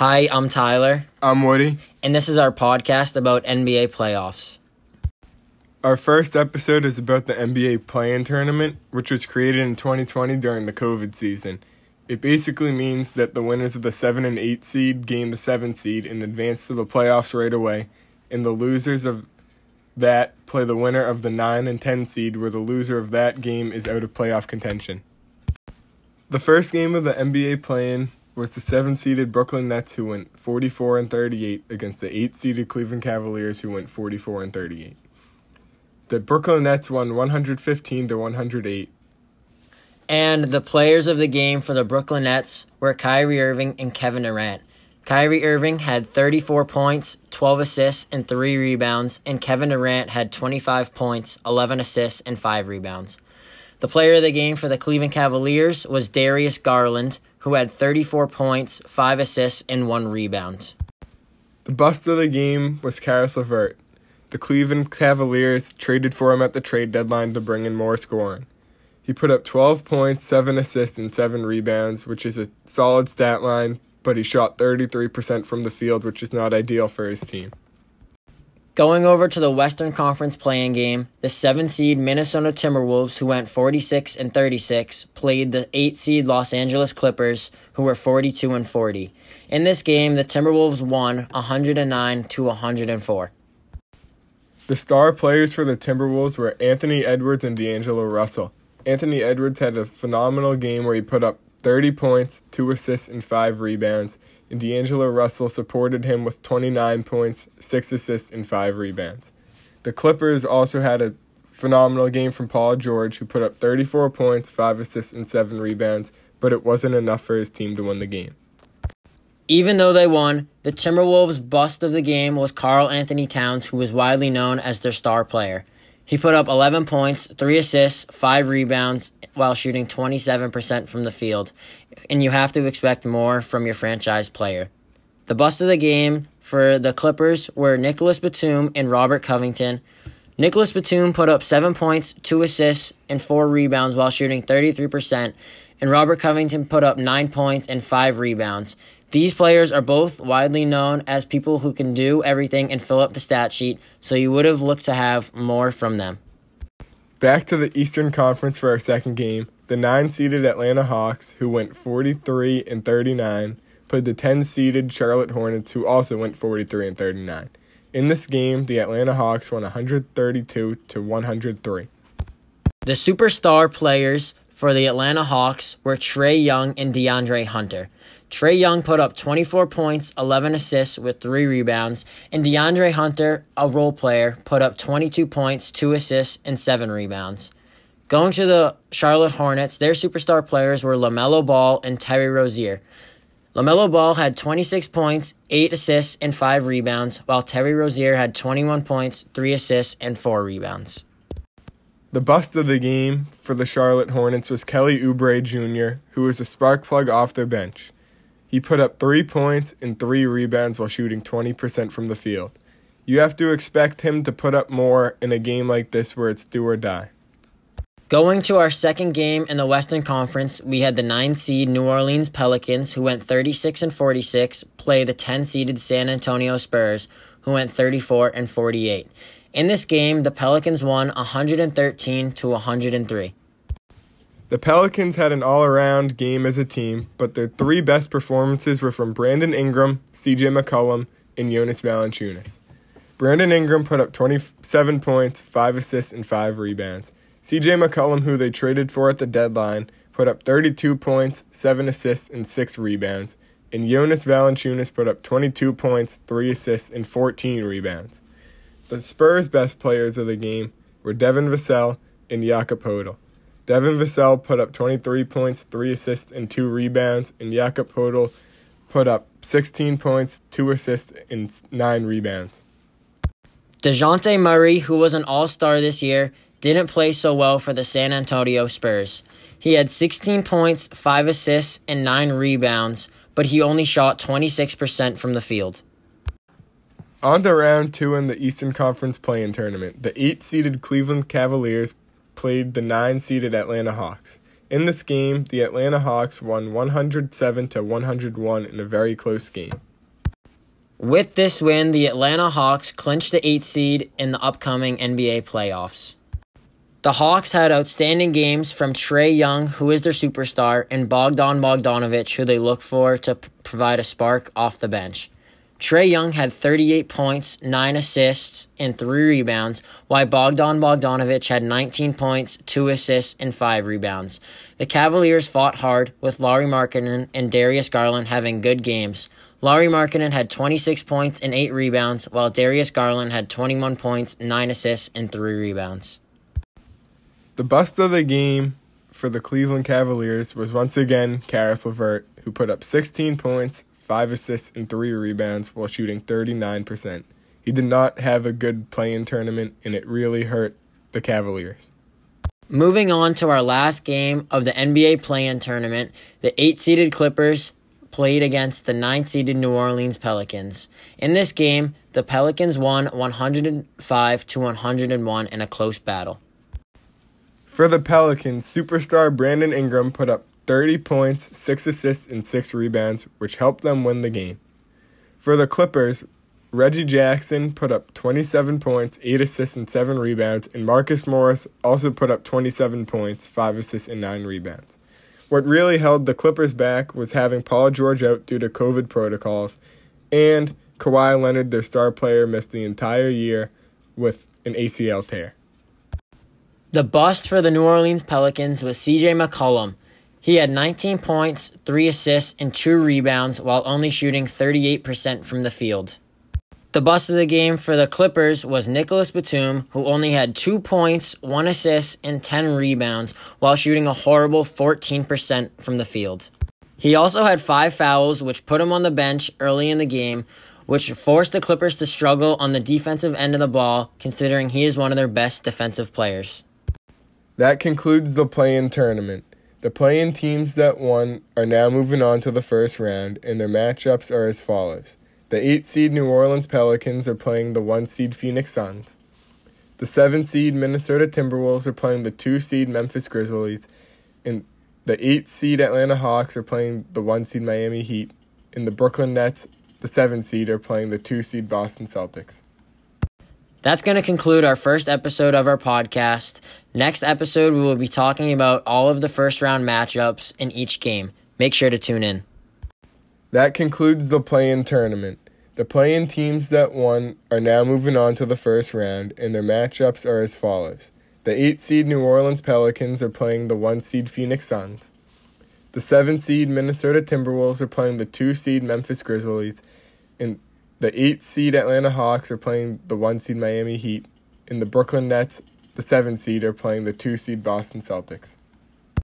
Hi, I'm Tyler, I'm Woody. and this is our podcast about NBA playoffs. Our first episode is about the NBA play-in tournament, which was created in 2020 during the COVID season. It basically means that the winners of the 7 and 8 seed gain the 7 seed and advance to the playoffs right away, and the losers of that play the winner of the 9 and 10 seed, where the loser of that game is out of playoff contention. The first game of the NBA play-in was the 7-seeded Brooklyn Nets who went 44 and 38 against the 8-seeded Cleveland Cavaliers who went 44 and 38. The Brooklyn Nets won 115 to 108. And the players of the game for the Brooklyn Nets were Kyrie Irving and Kevin Durant. Kyrie Irving had 34 points, 12 assists, and 3 rebounds, and Kevin Durant had 25 points, 11 assists, and 5 rebounds. The player of the game for the Cleveland Cavaliers was Darius Garland, who had 34 points, 5 assists, and 1 rebound. The bust of the game was Caris LeVert. The Cleveland Cavaliers traded for him at the trade deadline to bring in more scoring. He put up 12 points, 7 assists, and 7 rebounds, which is a solid stat line, but he shot 33% from the field, which is not ideal for his team. Going over to the Western Conference play-in game, the 7 seed Minnesota Timberwolves, who went 46 and 36, played the 8 seed Los Angeles Clippers, who were 42 and 40. In this game, the Timberwolves won 109 to 104. The star players for the Timberwolves were Anthony Edwards and D'Angelo Russell. Anthony Edwards had a phenomenal game where he put up 30 points, 2 assists, and 5 rebounds, D'Angelo Russell supported him with 29 points, 6 assists, and 5 rebounds. The Clippers also had a phenomenal game from Paul George, who put up 34 points, 5 assists, and 7 rebounds, but it wasn't enough for his team to win the game. Even though they won, the Timberwolves' bust of the game was Karl-Anthony Towns, who was widely known as their star player. He put up 11 points, 3 assists, 5 rebounds, while shooting 27% from the field, and you have to expect more from your franchise player. The bust of the game for the Clippers were Nicholas Batum and Robert Covington. Nicholas Batum put up 7 points, 2 assists, and 4 rebounds while shooting 33%, and Robert Covington put up 9 points and 5 rebounds. These players are both widely known as people who can do everything and fill up the stat sheet, so you would have looked to have more from them. Back to the Eastern Conference for our second game. The 9 seeded Atlanta Hawks, who went 43 and 39, played the 10 seeded Charlotte Hornets, who also went 43 and 39. In this game, the Atlanta Hawks won 132 to 103. The superstar players for the Atlanta Hawks were Trae Young and DeAndre Hunter. Trae Young put up 24 points, 11 assists with 3 rebounds, and DeAndre Hunter, a role player, put up 22 points, 2 assists, and 7 rebounds. Going to the Charlotte Hornets, their superstar players were LaMelo Ball and Terry Rozier. LaMelo Ball had 26 points, 8 assists, and 5 rebounds, while Terry Rozier had 21 points, 3 assists, and 4 rebounds. The bust of the game for the Charlotte Hornets was Kelly Oubre Jr., who was a spark plug off their bench. He put up three points and three rebounds while shooting 20% from the field. You have to expect him to put up more in a game like this where it's do or die. Going to our second game in the Western Conference, we had the 9 seed New Orleans Pelicans, who went 36 and 46, play the 10 seeded San Antonio Spurs, who went 34 and 48. In this game, the Pelicans won 113 to 103. The Pelicans had an all around game as a team, but their three best performances were from Brandon Ingram, CJ McCollum, and Jonas Valanciunas. Brandon Ingram put up 27 points, 5 assists, and 5 rebounds. CJ McCollum, who they traded for at the deadline, put up 32 points, 7 assists, and 6 rebounds. And Jonas Valanciunas put up 22 points, 3 assists, and 14 rebounds. The Spurs' best players of the game were Devin Vassell and Jakob Poeltl. Devin Vassell put up 23 points, 3 assists, and 2 rebounds, and Jakob Poeltl put up 16 points, 2 assists, and 9 rebounds. DeJounte Murray, who was an all star this year, didn't play so well for the San Antonio Spurs. He had 16 points, 5 assists, and 9 rebounds, but he only shot 26% from the field. On to round two in the Eastern Conference play-in tournament. The eight-seeded Cleveland Cavaliers played the nine-seeded Atlanta Hawks. In this game, the Atlanta Hawks won 107 to 101 in a very close game. With this win, the Atlanta Hawks clinched the 8 seed in the upcoming NBA playoffs. The Hawks had outstanding games from Trae Young, who is their superstar, and Bogdan Bogdanovic, who they look for to provide a spark off the bench. Trae Young had 38 points, 9 assists, and 3 rebounds, while Bogdan Bogdanovic had 19 points, 2 assists, and 5 rebounds. The Cavaliers fought hard, with Lauri Markkanen and Darius Garland having good games. Lauri Markkanen had 26 points and 8 rebounds, while Darius Garland had 21 points, 9 assists, and 3 rebounds. The bust of the game for the Cleveland Cavaliers was once again Caris LeVert, who put up 16 points, five assists, and three rebounds while shooting 39%. He did not have a good play-in tournament, and it really hurt the Cavaliers. Moving on to our last game of the NBA play-in tournament, the eight-seeded Clippers played against the nine-seeded New Orleans Pelicans. In this game, the Pelicans won 105 to 101 in a close battle. For the Pelicans, superstar Brandon Ingram put up 30 points, 6 assists, and 6 rebounds, which helped them win the game. For the Clippers, Reggie Jackson put up 27 points, 8 assists, and 7 rebounds, and Marcus Morris also put up 27 points, 5 assists, and 9 rebounds. What really held the Clippers back was having Paul George out due to COVID protocols, and Kawhi Leonard, their star player, missed the entire year with an ACL tear. The bust for the New Orleans Pelicans was CJ McCollum. He had 19 points, 3 assists, and 2 rebounds while only shooting 38% from the field. The bust of the game for the Clippers was Nicholas Batum, who only had 2 points, 1 assist, and 10 rebounds while shooting a horrible 14% from the field. He also had 5 fouls, which put him on the bench early in the game, which forced the Clippers to struggle on the defensive end of the ball, considering he is one of their best defensive players. That concludes the play in tournament. The play-in teams that won are now moving on to the first round, and their matchups are as follows. The 8 seed New Orleans Pelicans are playing the 1 seed Phoenix Suns. The 7 seed Minnesota Timberwolves are playing the 2 seed Memphis Grizzlies, and the 8 seed Atlanta Hawks are playing the 1 seed Miami Heat, and the Brooklyn Nets, the 7 seed, are playing the 2 seed Boston Celtics. That's going to conclude our first episode of our podcast. Next episode, we will be talking about all of the first round matchups in each game. Make sure to tune in. That concludes the play in tournament. The play in teams that won are now moving on to the first round, and their matchups are as follows. The 8 seed New Orleans Pelicans are playing the 1 seed Phoenix Suns. The 7 seed Minnesota Timberwolves are playing the 2 seed Memphis Grizzlies. And the 8 seed Atlanta Hawks are playing the 1 seed Miami Heat. And the Brooklyn Nets, the 7 seed, are playing the 2 seed Boston Celtics.